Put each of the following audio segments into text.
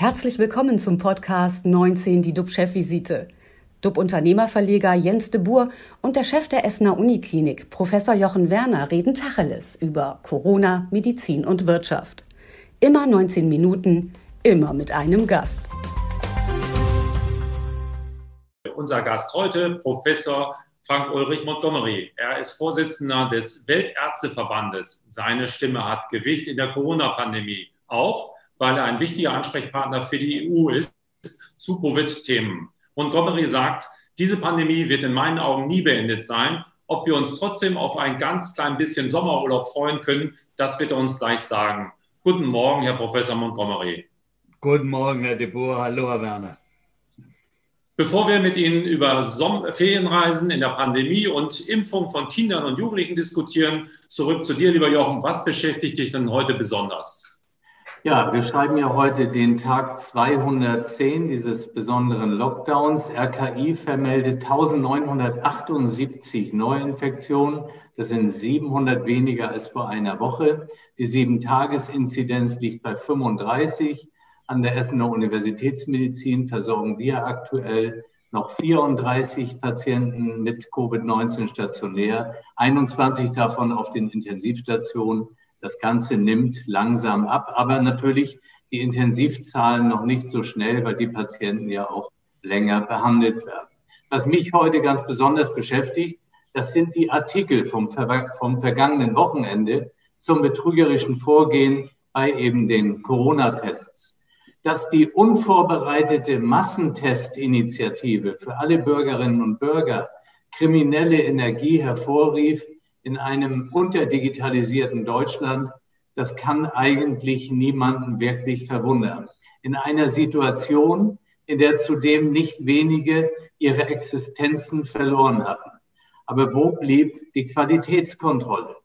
Herzlich willkommen zum Podcast 19, die DUB-Chefvisite. DUB-Unternehmerverleger Jens de Boer und der Chef der Essener Uniklinik, Professor Jochen Werner, reden Tacheles über Corona, Medizin und Wirtschaft. Immer 19 Minuten, immer mit einem Gast. Unser Gast heute, Professor Frank Ulrich Montgomery. Er ist Vorsitzender des Weltärzteverbandes. Seine Stimme hat Gewicht in der Corona-Pandemie. Auch, weil er ein wichtiger Ansprechpartner für die EU ist zu Covid-Themen. Montgomery sagt, diese Pandemie wird in meinen Augen nie beendet sein. Ob wir uns trotzdem auf ein ganz klein bisschen Sommerurlaub freuen können, das wird er uns gleich sagen. Guten Morgen, Herr Professor Montgomery. Guten Morgen, Herr de Boer. Hallo, Herr Werner. Bevor wir mit Ihnen über Ferienreisen in der Pandemie und Impfung von Kindern und Jugendlichen diskutieren, zurück zu dir, lieber Jochen. Was beschäftigt dich denn heute besonders? Ja, wir schreiben ja heute den Tag 210 dieses besonderen Lockdowns. RKI vermeldet 1978 Neuinfektionen. Das sind 700 weniger als vor einer Woche. Die Sieben-Tages-Inzidenz liegt bei 35. An der Essener Universitätsmedizin versorgen wir aktuell noch 34 Patienten mit Covid-19 stationär, 21 davon auf den Intensivstationen. Das Ganze nimmt langsam ab, aber natürlich die Intensivzahlen noch nicht so schnell, weil die Patienten ja auch länger behandelt werden. Was mich heute ganz besonders beschäftigt, das sind die Artikel vom, vom vergangenen Wochenende zum betrügerischen Vorgehen bei eben den Corona-Tests dass die unvorbereitete Massentestinitiative für alle Bürgerinnen und Bürger kriminelle Energie hervorrief in einem unterdigitalisierten Deutschland, das kann eigentlich niemanden wirklich verwundern. In einer Situation, in der zudem nicht wenige ihre Existenzen verloren hatten. Aber wo blieb die Qualitätskontrolle?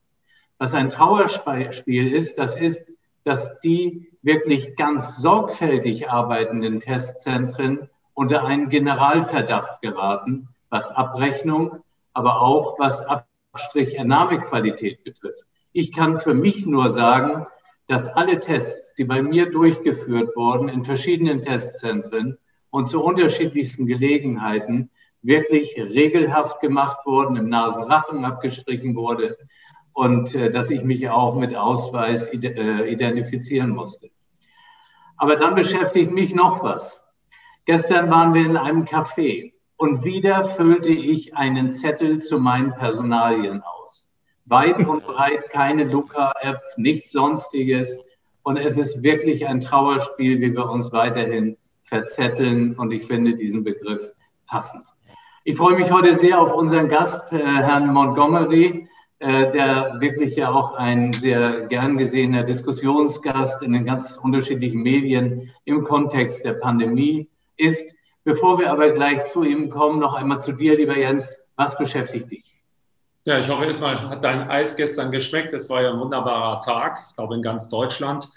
Was ein Trauerspiel ist, das ist, dass die wirklich ganz sorgfältig arbeitenden Testzentren unter einen Generalverdacht geraten, was Abrechnung, aber auch was Abstrich-Ernahmequalität betrifft. Ich kann für mich nur sagen, dass alle Tests, die bei mir durchgeführt wurden in verschiedenen Testzentren und zu unterschiedlichsten Gelegenheiten, wirklich regelhaft gemacht wurden, im Nasenrachen abgestrichen wurde, und äh, dass ich mich auch mit Ausweis äh, identifizieren musste. Aber dann beschäftigt mich noch was. Gestern waren wir in einem Café und wieder füllte ich einen Zettel zu meinen Personalien aus. Weit und breit keine Luca-App, nichts Sonstiges. Und es ist wirklich ein Trauerspiel, wie wir uns weiterhin verzetteln. Und ich finde diesen Begriff passend. Ich freue mich heute sehr auf unseren Gast, äh, Herrn Montgomery. Äh, der wirklich ja auch ein sehr gern gesehener Diskussionsgast in den ganz unterschiedlichen Medien im Kontext der Pandemie ist. Bevor wir aber gleich zu ihm kommen, noch einmal zu dir, lieber Jens. Was beschäftigt dich? Ja, ich hoffe erstmal hat dein Eis gestern geschmeckt. Es war ja ein wunderbarer Tag, ich glaube in ganz Deutschland.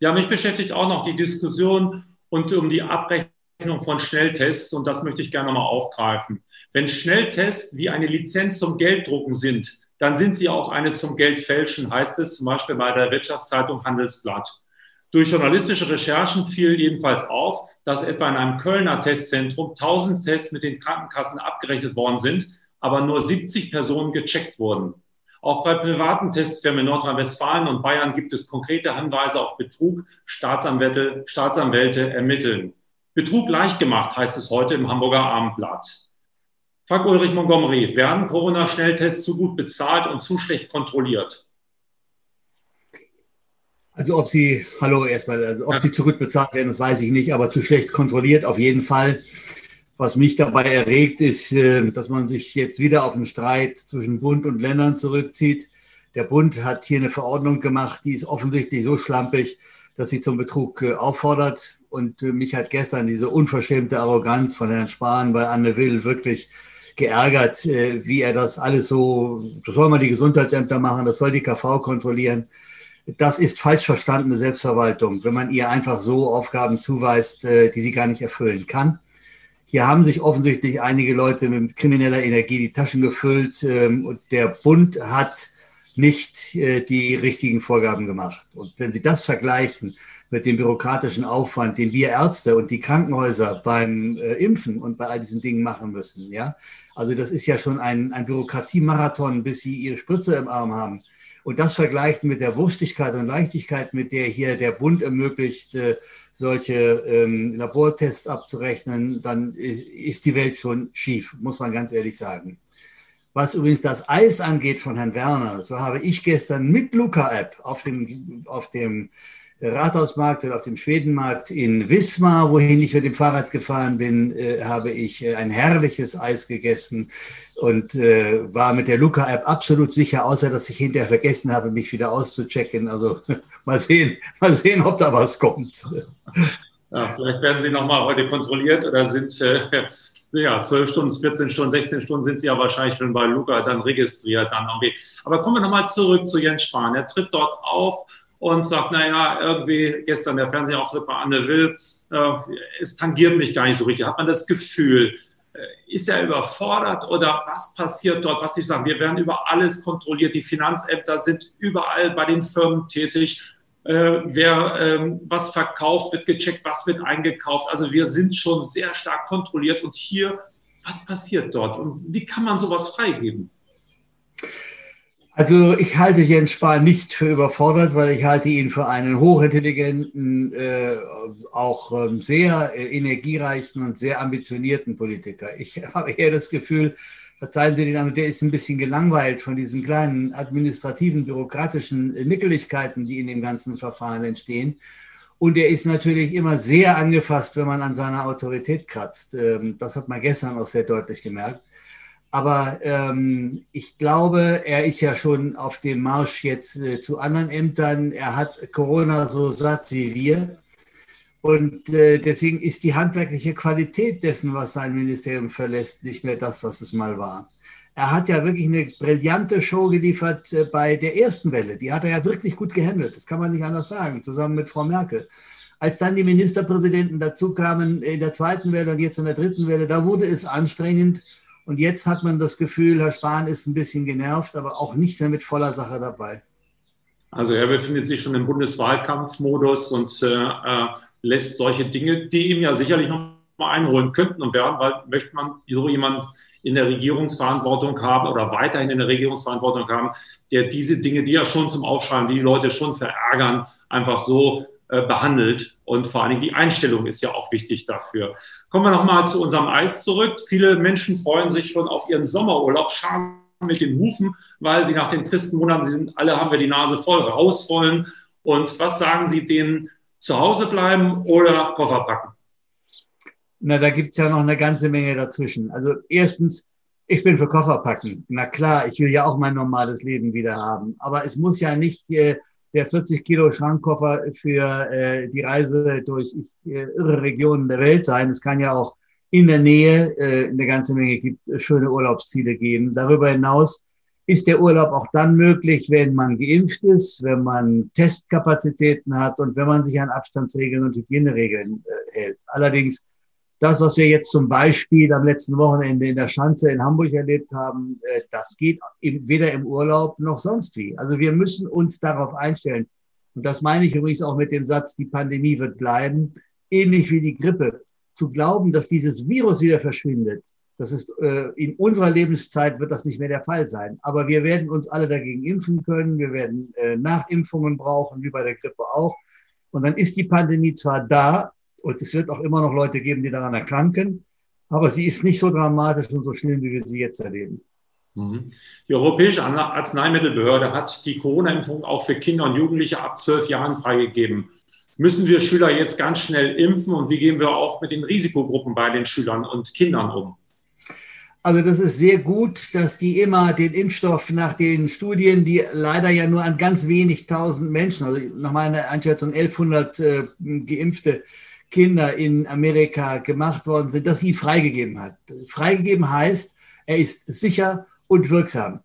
Ja, mich beschäftigt auch noch die Diskussion und um die Abrechnung von Schnelltests und das möchte ich gerne mal aufgreifen. Wenn Schnelltests wie eine Lizenz zum Gelddrucken sind, dann sind sie auch eine zum Geld fälschen, heißt es zum Beispiel bei der Wirtschaftszeitung Handelsblatt. Durch journalistische Recherchen fiel jedenfalls auf, dass etwa in einem Kölner Testzentrum 1000 Tests mit den Krankenkassen abgerechnet worden sind, aber nur 70 Personen gecheckt wurden. Auch bei privaten Testfirmen in Nordrhein-Westfalen und Bayern gibt es konkrete Hinweise auf Betrug. Staatsanwälte, Staatsanwälte ermitteln. Betrug leicht gemacht, heißt es heute im Hamburger Abendblatt. Frank Ulrich Montgomery, werden Corona-Schnelltests zu gut bezahlt und zu schlecht kontrolliert? Also ob sie, hallo erstmal, also ob ja. sie zu gut bezahlt werden, das weiß ich nicht, aber zu schlecht kontrolliert auf jeden Fall. Was mich dabei erregt, ist, äh, dass man sich jetzt wieder auf einen Streit zwischen Bund und Ländern zurückzieht. Der Bund hat hier eine Verordnung gemacht, die ist offensichtlich so schlampig, dass sie zum Betrug äh, auffordert. Und äh, mich hat gestern diese unverschämte Arroganz von Herrn Spahn bei Anne Will wirklich geärgert, äh, wie er das alles so, das soll mal die Gesundheitsämter machen, das soll die KV kontrollieren. Das ist falsch verstandene Selbstverwaltung, wenn man ihr einfach so Aufgaben zuweist, äh, die sie gar nicht erfüllen kann. Hier haben sich offensichtlich einige Leute mit krimineller Energie die Taschen gefüllt ähm, und der Bund hat nicht äh, die richtigen Vorgaben gemacht. Und wenn Sie das vergleichen mit dem bürokratischen Aufwand, den wir Ärzte und die Krankenhäuser beim äh, Impfen und bei all diesen Dingen machen müssen, ja, also das ist ja schon ein, ein Bürokratiemarathon, bis Sie Ihre Spritze im Arm haben. Und das vergleicht mit der Wurstigkeit und Leichtigkeit, mit der hier der Bund ermöglicht, äh, solche ähm, Labortests abzurechnen, dann ist die Welt schon schief, muss man ganz ehrlich sagen. Was übrigens das Eis angeht von Herrn Werner, so habe ich gestern mit Luca-App auf dem, auf dem Rathausmarkt oder auf dem Schwedenmarkt in Wismar, wohin ich mit dem Fahrrad gefahren bin, äh, habe ich äh, ein herrliches Eis gegessen und äh, war mit der Luca-App absolut sicher, außer dass ich hinterher vergessen habe, mich wieder auszuchecken. Also mal sehen, mal sehen, ob da was kommt. Ja, vielleicht werden Sie nochmal heute kontrolliert oder sind ja, 12 Stunden, 14 Stunden, 16 Stunden sind Sie ja wahrscheinlich schon bei Luca dann registriert. Dann irgendwie. Aber kommen wir nochmal zurück zu Jens Spahn. Er tritt dort auf und sagt, naja, irgendwie gestern der Fernsehauftritt bei Anne Will, äh, es tangiert mich gar nicht so richtig. Hat man das Gefühl, äh, ist er überfordert oder was passiert dort? Was ich sage, wir werden über alles kontrolliert. Die Finanzämter sind überall bei den Firmen tätig. Äh, wer ähm, was verkauft, wird gecheckt, was wird eingekauft. Also wir sind schon sehr stark kontrolliert. Und hier, was passiert dort? Und wie kann man sowas freigeben? Also ich halte Jens Spahn nicht für überfordert, weil ich halte ihn für einen hochintelligenten, äh, auch ähm, sehr äh, energiereichen und sehr ambitionierten Politiker. Ich habe eher das Gefühl, verzeihen Sie den Namen, der ist ein bisschen gelangweilt von diesen kleinen administrativen, bürokratischen Nickeligkeiten, die in dem ganzen Verfahren entstehen. Und er ist natürlich immer sehr angefasst, wenn man an seiner Autorität kratzt. Ähm, das hat man gestern auch sehr deutlich gemerkt. Aber ähm, ich glaube, er ist ja schon auf dem Marsch jetzt äh, zu anderen Ämtern. Er hat Corona so satt wie wir. Und äh, deswegen ist die handwerkliche Qualität dessen, was sein Ministerium verlässt, nicht mehr das, was es mal war. Er hat ja wirklich eine brillante Show geliefert äh, bei der ersten Welle. Die hat er ja wirklich gut gehandelt. Das kann man nicht anders sagen, zusammen mit Frau Merkel. Als dann die Ministerpräsidenten dazu kamen in der zweiten Welle und jetzt in der dritten Welle, da wurde es anstrengend. Und jetzt hat man das Gefühl, Herr Spahn ist ein bisschen genervt, aber auch nicht mehr mit voller Sache dabei. Also er befindet sich schon im Bundeswahlkampfmodus und äh, äh, lässt solche Dinge, die ihm ja sicherlich noch mal einholen könnten und werden, weil möchte man so jemand in der Regierungsverantwortung haben oder weiterhin in der Regierungsverantwortung haben, der diese Dinge, die ja schon zum Aufschreiben, die die Leute schon verärgern, einfach so behandelt. Und vor allen Dingen die Einstellung ist ja auch wichtig dafür. Kommen wir nochmal zu unserem Eis zurück. Viele Menschen freuen sich schon auf ihren Sommerurlaub, schauen mit den Hufen, weil sie nach den tristen Monaten sind, alle haben wir die Nase voll, raus wollen. Und was sagen Sie denen? Zu Hause bleiben oder Koffer packen? Na, da gibt es ja noch eine ganze Menge dazwischen. Also erstens, ich bin für Koffer packen. Na klar, ich will ja auch mein normales Leben wieder haben. Aber es muss ja nicht äh, der 40 Kilo Schrankkoffer für äh, die Reise durch äh, irre Regionen der Welt sein. Es kann ja auch in der Nähe äh, eine ganze Menge gibt, äh, schöne Urlaubsziele geben. Darüber hinaus ist der Urlaub auch dann möglich, wenn man geimpft ist, wenn man Testkapazitäten hat und wenn man sich an Abstandsregeln und Hygieneregeln äh, hält. Allerdings das, was wir jetzt zum Beispiel am letzten Wochenende in der Schanze in Hamburg erlebt haben, äh, das geht weder im Urlaub noch sonst wie. Also wir müssen uns darauf einstellen. Und das meine ich übrigens auch mit dem Satz, die Pandemie wird bleiben, ähnlich wie die Grippe. Zu glauben, dass dieses Virus wieder verschwindet, das ist äh, in unserer Lebenszeit wird das nicht mehr der Fall sein. Aber wir werden uns alle dagegen impfen können. Wir werden äh, Nachimpfungen brauchen, wie bei der Grippe auch. Und dann ist die Pandemie zwar da, und es wird auch immer noch Leute geben, die daran erkranken. Aber sie ist nicht so dramatisch und so schlimm, wie wir sie jetzt erleben. Mhm. Die Europäische Arzneimittelbehörde hat die Corona-Impfung auch für Kinder und Jugendliche ab zwölf Jahren freigegeben. Müssen wir Schüler jetzt ganz schnell impfen und wie gehen wir auch mit den Risikogruppen bei den Schülern und Kindern um? Also das ist sehr gut, dass die immer den Impfstoff nach den Studien, die leider ja nur an ganz wenig tausend Menschen, also nach meiner Einschätzung 1100 äh, Geimpfte, Kinder in Amerika gemacht worden sind, dass sie freigegeben hat. Freigegeben heißt, er ist sicher und wirksam.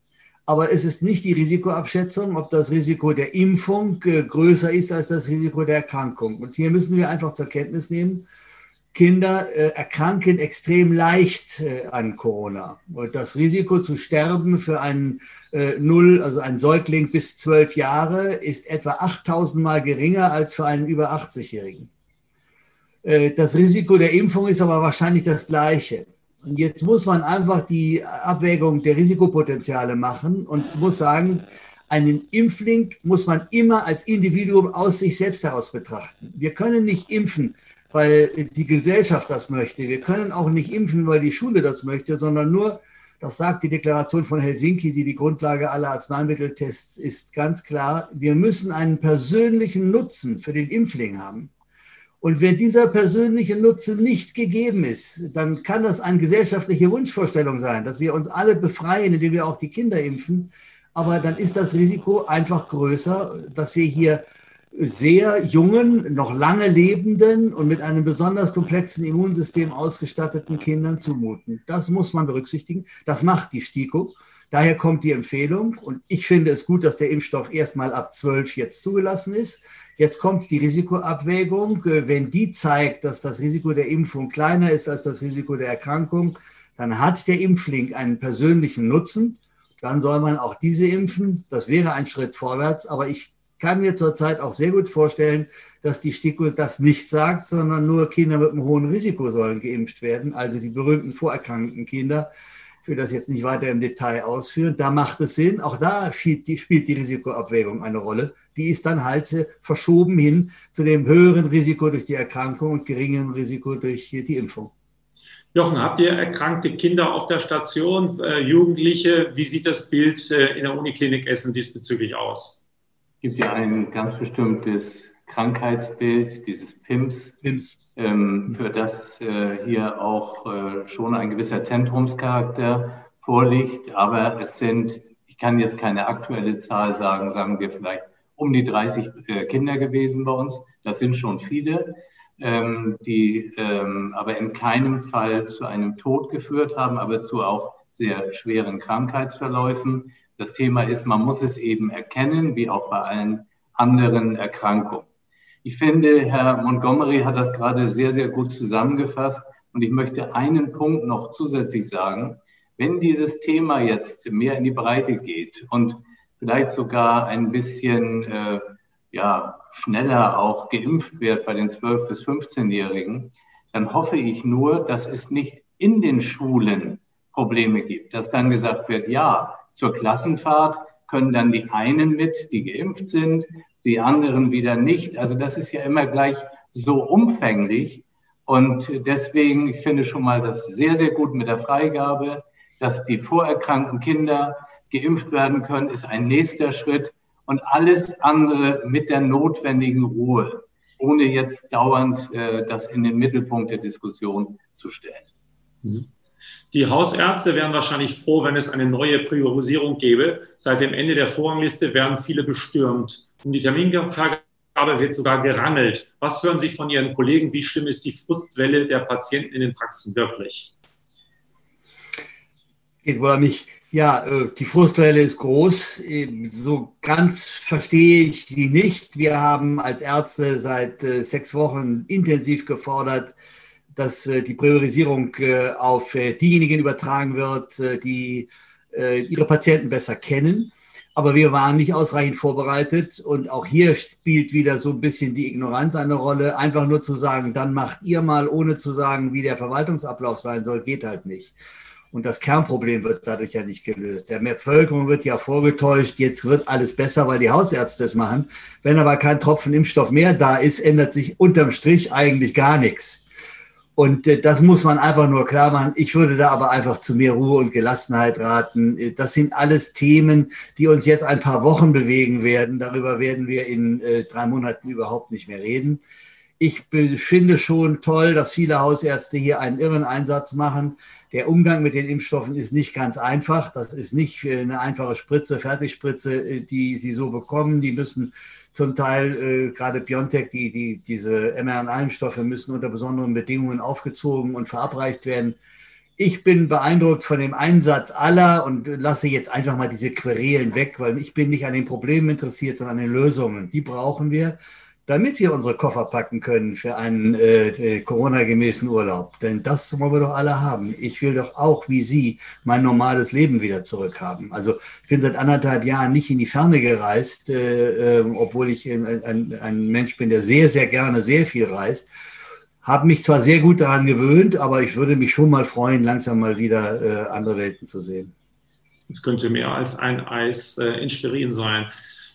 Aber es ist nicht die Risikoabschätzung, ob das Risiko der Impfung äh, größer ist als das Risiko der Erkrankung. Und hier müssen wir einfach zur Kenntnis nehmen, Kinder äh, erkranken extrem leicht äh, an Corona. Und das Risiko zu sterben für einen Null, also einen Säugling bis zwölf Jahre, ist etwa 8000 Mal geringer als für einen über 80-Jährigen. Äh, das Risiko der Impfung ist aber wahrscheinlich das gleiche. Und jetzt muss man einfach die Abwägung der Risikopotenziale machen und muss sagen, einen Impfling muss man immer als Individuum aus sich selbst heraus betrachten. Wir können nicht impfen, weil die Gesellschaft das möchte. Wir können auch nicht impfen, weil die Schule das möchte, sondern nur, das sagt die Deklaration von Helsinki, die die Grundlage aller Arzneimitteltests ist, ganz klar, wir müssen einen persönlichen Nutzen für den Impfling haben. Und wenn dieser persönliche Nutzen nicht gegeben ist, dann kann das eine gesellschaftliche Wunschvorstellung sein, dass wir uns alle befreien, indem wir auch die Kinder impfen aber dann ist das Risiko einfach größer, dass wir hier sehr jungen, noch lange lebenden und mit einem besonders komplexen Immunsystem ausgestatteten Kindern zumuten. Das muss man berücksichtigen. Das macht die STIKO. Daher kommt die Empfehlung. Und ich finde es gut, dass der Impfstoff erstmal ab 12 jetzt zugelassen ist. Jetzt kommt die Risikoabwägung. Wenn die zeigt, dass das Risiko der Impfung kleiner ist als das Risiko der Erkrankung, dann hat der Impfling einen persönlichen Nutzen dann soll man auch diese impfen. Das wäre ein Schritt vorwärts. Aber ich kann mir zurzeit auch sehr gut vorstellen, dass die STIKO das nicht sagt, sondern nur Kinder mit einem hohen Risiko sollen geimpft werden, also die berühmten vorerkrankten Kinder. Ich will das jetzt nicht weiter im Detail ausführen. Da macht es Sinn. Auch da spielt die, spielt die Risikoabwägung eine Rolle. Die ist dann halt verschoben hin zu dem höheren Risiko durch die Erkrankung und geringeren Risiko durch die Impfung. Jochen, habt ihr erkrankte Kinder auf der Station, äh, Jugendliche? Wie sieht das Bild äh, in der Uniklinik Essen diesbezüglich aus? Es gibt ja ein ganz bestimmtes Krankheitsbild, dieses PIMS, PIMS. Ähm, für das äh, hier auch äh, schon ein gewisser Zentrumscharakter vorliegt. Aber es sind, ich kann jetzt keine aktuelle Zahl sagen, sagen wir vielleicht um die 30 äh, Kinder gewesen bei uns. Das sind schon viele ähm, die ähm, aber in keinem Fall zu einem Tod geführt haben, aber zu auch sehr schweren Krankheitsverläufen. Das Thema ist, man muss es eben erkennen, wie auch bei allen anderen Erkrankungen. Ich finde, Herr Montgomery hat das gerade sehr, sehr gut zusammengefasst. Und ich möchte einen Punkt noch zusätzlich sagen. Wenn dieses Thema jetzt mehr in die Breite geht und vielleicht sogar ein bisschen äh, ja, schneller auch geimpft wird bei den 12- bis 15-Jährigen, dann hoffe ich nur, dass es nicht in den Schulen Probleme gibt, dass dann gesagt wird, ja, zur Klassenfahrt können dann die einen mit, die geimpft sind, die anderen wieder nicht. Also das ist ja immer gleich so umfänglich. Und deswegen, ich finde schon mal das sehr, sehr gut mit der Freigabe, dass die vorerkrankten Kinder geimpft werden können, ist ein nächster Schritt und alles andere mit der notwendigen Ruhe, ohne jetzt dauernd äh, das in den Mittelpunkt der Diskussion zu stellen. Mhm. Die Hausärzte wären wahrscheinlich froh, wenn es eine neue Priorisierung gäbe. Seit dem Ende der Vorrangliste werden viele bestürmt. Um die Terminvergabe wird sogar gerangelt. Was hören Sie von Ihren Kollegen? Wie schlimm ist die Frustwelle der Patienten in den Praxen wirklich? Geht wohl an mich. Ja, äh, die Frustwelle ist groß. So ganz verstehe ich sie nicht. Wir haben als Ärzte seit äh, sechs Wochen intensiv gefordert, dass äh, die Priorisierung auf diejenigen übertragen wird, die ihre Patienten besser kennen. Aber wir waren nicht ausreichend vorbereitet. Und auch hier spielt wieder so ein bisschen die Ignoranz eine Rolle. Einfach nur zu sagen, dann macht ihr mal, ohne zu sagen, wie der Verwaltungsablauf sein soll, geht halt nicht. Und das Kernproblem wird dadurch ja nicht gelöst. Der Bevölkerung wird ja vorgetäuscht, jetzt wird alles besser, weil die Hausärzte es machen. Wenn aber kein Tropfen Impfstoff mehr da ist, ändert sich unterm Strich eigentlich gar nichts. Und äh, das muss man einfach nur klar machen. Ich würde da aber einfach zu mehr Ruhe und Gelassenheit raten. Äh, das sind alles Themen, die uns jetzt ein paar Wochen bewegen werden. Darüber werden wir in äh, drei Monaten überhaupt nicht mehr reden. Ich finde schon toll, dass viele Hausärzte hier einen irren Einsatz machen. Der Umgang mit den Impfstoffen ist nicht ganz einfach. Das ist nicht eine einfache Spritze, Fertigspritze, die Sie so bekommen. Die müssen zum Teil, äh, gerade BioNTech, die, die, diese mRNA-Impfstoffe müssen unter besonderen Bedingungen aufgezogen und verabreicht werden. Ich bin beeindruckt von dem Einsatz aller und lasse jetzt einfach mal diese Querelen weg, weil ich bin nicht an den Problemen interessiert, sondern an den Lösungen. Die brauchen wir. Damit wir unsere Koffer packen können für einen äh, Corona-gemäßen Urlaub. Denn das wollen wir doch alle haben. Ich will doch auch, wie Sie, mein normales Leben wieder zurückhaben. Also ich bin seit anderthalb Jahren nicht in die Ferne gereist, äh, äh, obwohl ich ein, ein, Mensch bin, der sehr, sehr gerne sehr viel reist. Habe mich zwar sehr gut daran gewöhnt, aber ich würde mich schon mal freuen, langsam mal wieder äh, andere Welten zu sehen. Es könnte mehr als ein Eis äh, in Schwerin sein.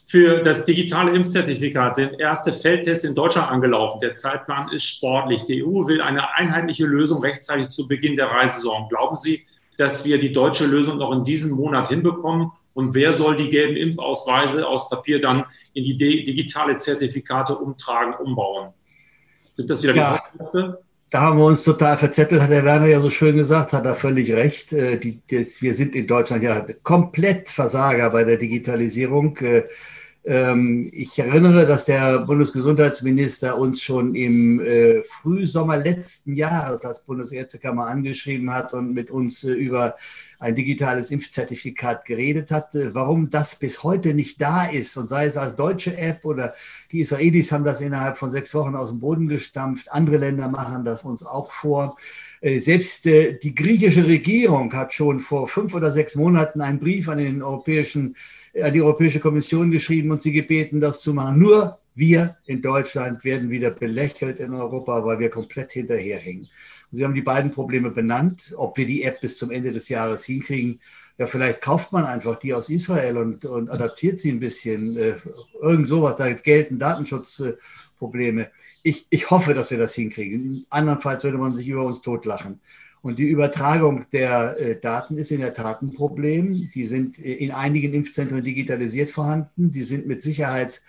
Für das digitale Impfzertifikat sind erste Feldtests in Deutschland angelaufen. Der Zeitplan ist sportlich. Die EU will eine einheitliche Lösung rechtzeitig zu Beginn der Reisesaison. Glauben Sie, dass wir die deutsche Lösung noch in diesem Monat hinbekommen? Und wer soll die gelben Impfausweise aus Papier dann in die digitale Zertifikate umtragen, umbauen? Sind das wieder ja. Da haben wir uns total verzettelt, hat der Werner ja so schön gesagt, hat er völlig recht. Äh, die, das, wir sind in Deutschland ja komplett Versager bei der Digitalisierung. Äh, ähm, ich erinnere, dass der Bundesgesundheitsminister uns schon im äh, Frühsommer letzten Jahres als Bundesärztekammer angeschrieben hat und mit uns äh, über ein digitales Impfzertifikat geredet hat. Warum das bis heute nicht da ist und sei es als deutsche App oder die Israelis haben das innerhalb von sechs Wochen aus dem Boden gestampft, andere Länder machen das uns auch vor. Äh, selbst die griechische Regierung hat schon vor fünf oder sechs Monaten einen Brief an den europäischen an die Europäische Kommission geschrieben und sie gebeten, das zu machen. Nur wir in Deutschland werden wieder belächelt in Europa, weil wir komplett hinterherhängen. Und Sie haben die beiden Probleme benannt, ob wir die App bis zum Ende des Jahres hinkriegen. Ja, vielleicht kauft man einfach die aus Israel und, und adaptiert sie ein bisschen. Äh, irgend sowas, da gelten Datenschutzprobleme. Ich, ich hoffe, dass wir das hinkriegen. Andernfalls würde man sich über uns totlachen. Und die Übertragung der äh, Daten ist in der Tat ein Problem. Die sind äh, in einigen Impfzentren digitalisiert vorhanden. Die sind mit Sicherheit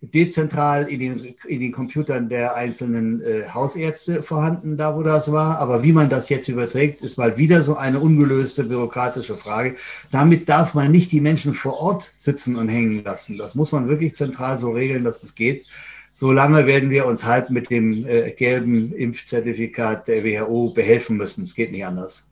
dezentral in den, in den Computern der einzelnen äh, Hausärzte vorhanden, da wo das war. Aber wie man das jetzt überträgt, ist mal wieder so eine ungelöste bürokratische Frage. Damit darf man nicht die Menschen vor Ort sitzen und hängen lassen. Das muss man wirklich zentral so regeln, dass es geht. Solange werden wir uns halt mit dem äh, gelben Impfzertifikat der WHO behelfen müssen. Es geht nicht anders.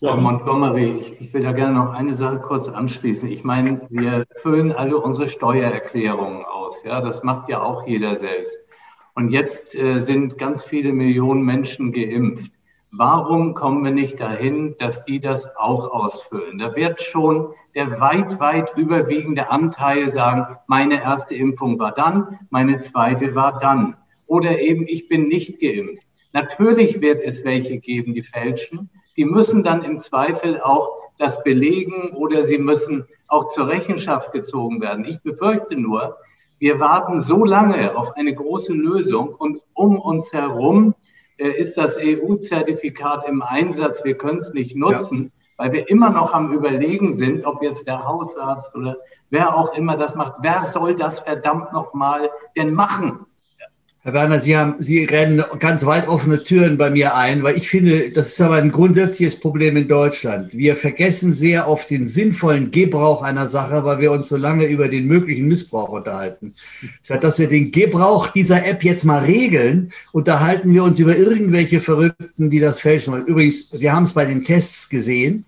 Ja, Montgomery, ich, ich, will da gerne noch eine Sache kurz anschließen. Ich meine, wir füllen alle unsere Steuererklärungen aus. Ja, das macht ja auch jeder selbst. Und jetzt äh, sind ganz viele Millionen Menschen geimpft. Warum kommen wir nicht dahin, dass die das auch ausfüllen? Da wird schon der weit, weit überwiegende Anteil sagen, meine erste Impfung war dann, meine zweite war dann. Oder eben, ich bin nicht geimpft. Natürlich wird es welche geben, die fälschen. Die müssen dann im Zweifel auch das belegen oder sie müssen auch zur Rechenschaft gezogen werden. Ich befürchte nur, wir warten so lange auf eine große Lösung und um uns herum ist das EU-Zertifikat im Einsatz. Wir können es nicht nutzen. Ja weil wir immer noch am Überlegen sind, ob jetzt der Hausarzt oder wer auch immer das macht. Wer soll das verdammt nochmal denn machen? Herr Werner, Sie, haben, Sie rennen ganz weit offene Türen bei mir ein, weil ich finde, das ist aber ein grundsätzliches Problem in Deutschland. Wir vergessen sehr oft den sinnvollen Gebrauch einer Sache, weil wir uns so lange über den möglichen Missbrauch unterhalten. Statt dass wir den Gebrauch dieser App jetzt mal regeln, unterhalten wir uns über irgendwelche Verrückten, die das fälschen wollen. Übrigens, wir haben es bei den Tests gesehen.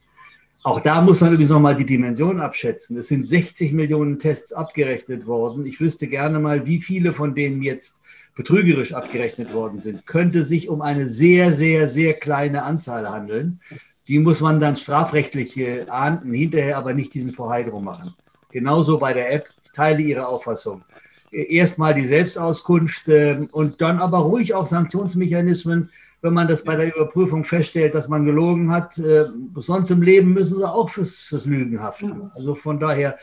Auch da muss man übrigens nochmal die Dimension abschätzen. Es sind 60 Millionen Tests abgerechnet worden. Ich wüsste gerne mal, wie viele von denen jetzt betrügerisch abgerechnet worden sind, könnte sich um eine sehr, sehr, sehr kleine Anzahl handeln. Die muss man dann strafrechtlich ahnden, hinterher aber nicht diesen Verheidrung machen. Genauso bei der App. Ich teile Ihre Auffassung. Erstmal die Selbstauskunft ähm, und dann aber ruhig auch Sanktionsmechanismen, wenn man das bei der Überprüfung feststellt, dass man gelogen hat. Äh, sonst im Leben müssen sie auch fürs, fürs Lügen haften. Also von daher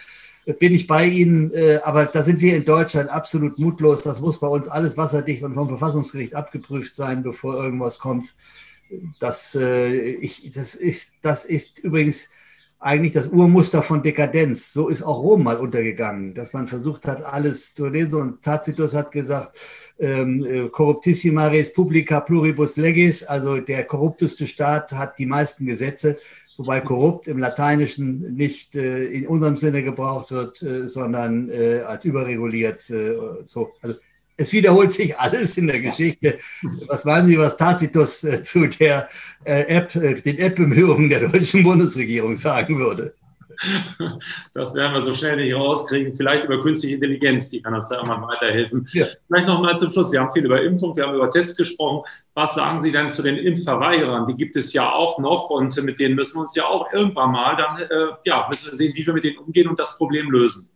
bin ich bei Ihnen. Äh, aber da sind wir in Deutschland absolut mutlos. Das muss bei uns alles wasserdicht und vom Verfassungsgericht abgeprüft sein, bevor irgendwas kommt. Das, äh, ich, das, ist, das ist übrigens eigentlich das Urmuster von Dekadenz. So ist auch Rom mal untergegangen, dass man versucht hat, alles zu lesen. Und Tacitus hat gesagt, ähm, äh, corruptissima res publica pluribus legis, also der korrupteste Staat hat die meisten Gesetze wobei korrupt im Lateinischen nicht äh, in unserem Sinne gebraucht wird, äh, sondern äh, als überreguliert. Äh, so. Also, es wiederholt sich alles in der Geschichte. Was meinen Sie, was Tacitus äh, zu der äh, App, den App-Bemühungen der deutschen Bundesregierung sagen würde? Das werden wir so schnell nicht rauskriegen. Vielleicht über künstliche Intelligenz, die kann uns da immer weiterhelfen. Ja. Vielleicht noch mal zum Schluss. Wir haben viel über Impfung, wir haben über Tests gesprochen. Was sagen Sie denn zu den Impfverweigerern? Die gibt es ja auch noch und mit denen müssen wir uns ja auch irgendwann mal dann, äh, ja, müssen wir sehen, wie wir mit denen umgehen und das Problem lösen.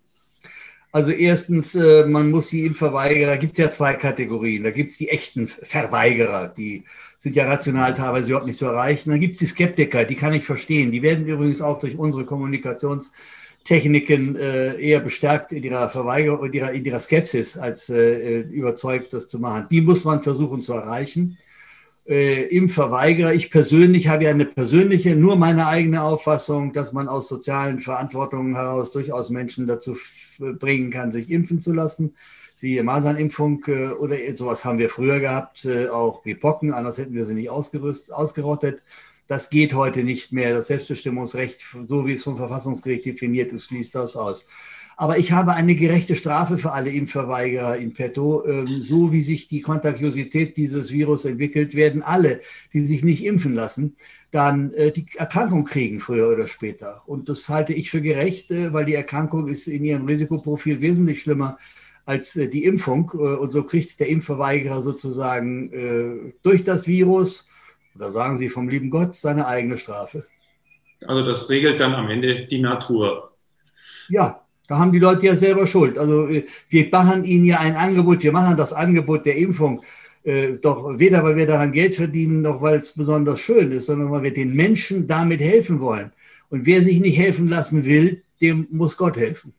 Also erstens, äh, man muss die Impfverweigerer, gibt es ja zwei Kategorien. Da gibt es die echten Verweigerer, die sind ja rational teilweise überhaupt nicht zu erreichen. Dann gibt es die Skeptiker, die kann ich verstehen. Die werden übrigens auch durch unsere Kommunikationstechniken äh, eher bestärkt in ihrer Verweigerung, in ihrer, in ihrer Skepsis, als äh, überzeugt, das zu machen. Die muss man versuchen zu erreichen äh, Impfverweigerer. Ich persönlich habe ja eine persönliche, nur meine eigene Auffassung, dass man aus sozialen Verantwortungen heraus durchaus Menschen dazu bringen kann, sich impfen zu lassen. Siehe Masernimpfung äh, oder sowas haben wir früher gehabt, äh, auch wie Pocken, anders hätten wir sie nicht ausgerottet. Das geht heute nicht mehr. Das Selbstbestimmungsrecht, so wie es vom Verfassungsgericht definiert ist, schließt das aus. Aber ich habe eine gerechte Strafe für alle Impfverweigerer in petto. Ähm, so wie sich die Kontagiosität dieses Virus entwickelt, werden alle, die sich nicht impfen lassen, dann äh, die Erkrankung kriegen, früher oder später. Und das halte ich für gerecht, äh, weil die Erkrankung ist in ihrem Risikoprofil wesentlich schlimmer als äh, die Impfung. Und so kriegt der Impfverweigerer sozusagen durch das Virus, oder sagen Sie vom lieben Gott, seine eigene Strafe. Also das regelt dann am Ende die Natur. Ja, da haben die Leute ja selber Schuld. Also äh, wir machen ihnen ja ein Angebot, wir machen das Angebot der Impfung äh, doch weder, weil wir daran Geld verdienen, noch weil es besonders schön ist, sondern weil wir den Menschen damit helfen wollen. Und wer sich nicht helfen lassen will, dem muss Gott helfen.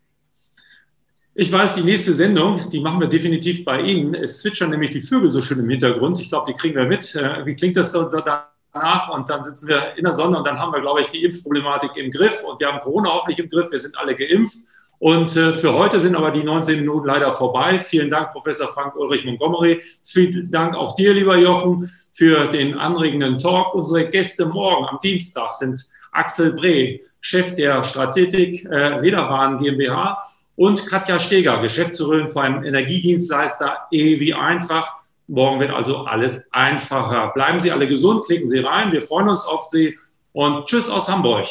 Ich weiß, die nächste Sendung, die machen wir definitiv bei Ihnen. Es zwitschern nämlich die Vögel so schön im Hintergrund. Ich glaube, die kriegen wir mit. Äh, wie klingt das so danach? Und dann sitzen wir in der Sonne und dann haben wir, glaube ich, die Impfproblematik im Griff. Und wir haben Corona hoffentlich im Griff. Wir sind alle geimpft. Und äh, für heute sind aber die 19 Minuten leider vorbei. Vielen Dank, Professor Frank Ulrich Montgomery. Vielen Dank auch dir, lieber Jochen, für den anregenden Talk. Unsere Gäste morgen am Dienstag sind Axel Breh, Chef der Stratetik äh, Lederwaren GmbH und Katja Steger, Geschäftsführerin von einem Energiedienstleister E wie einfach. Morgen wird also alles einfacher. Bleiben Sie alle gesund, klicken Sie rein. Wir freuen uns auf Sie und tschüss aus Hamburg.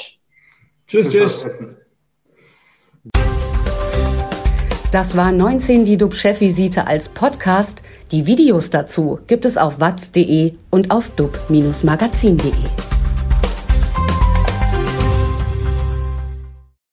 Tschüss, tschüss. Das war 19 die DUB-Chefvisite als Podcast. Die Videos dazu gibt es auf watz.de und auf dub-magazin.de.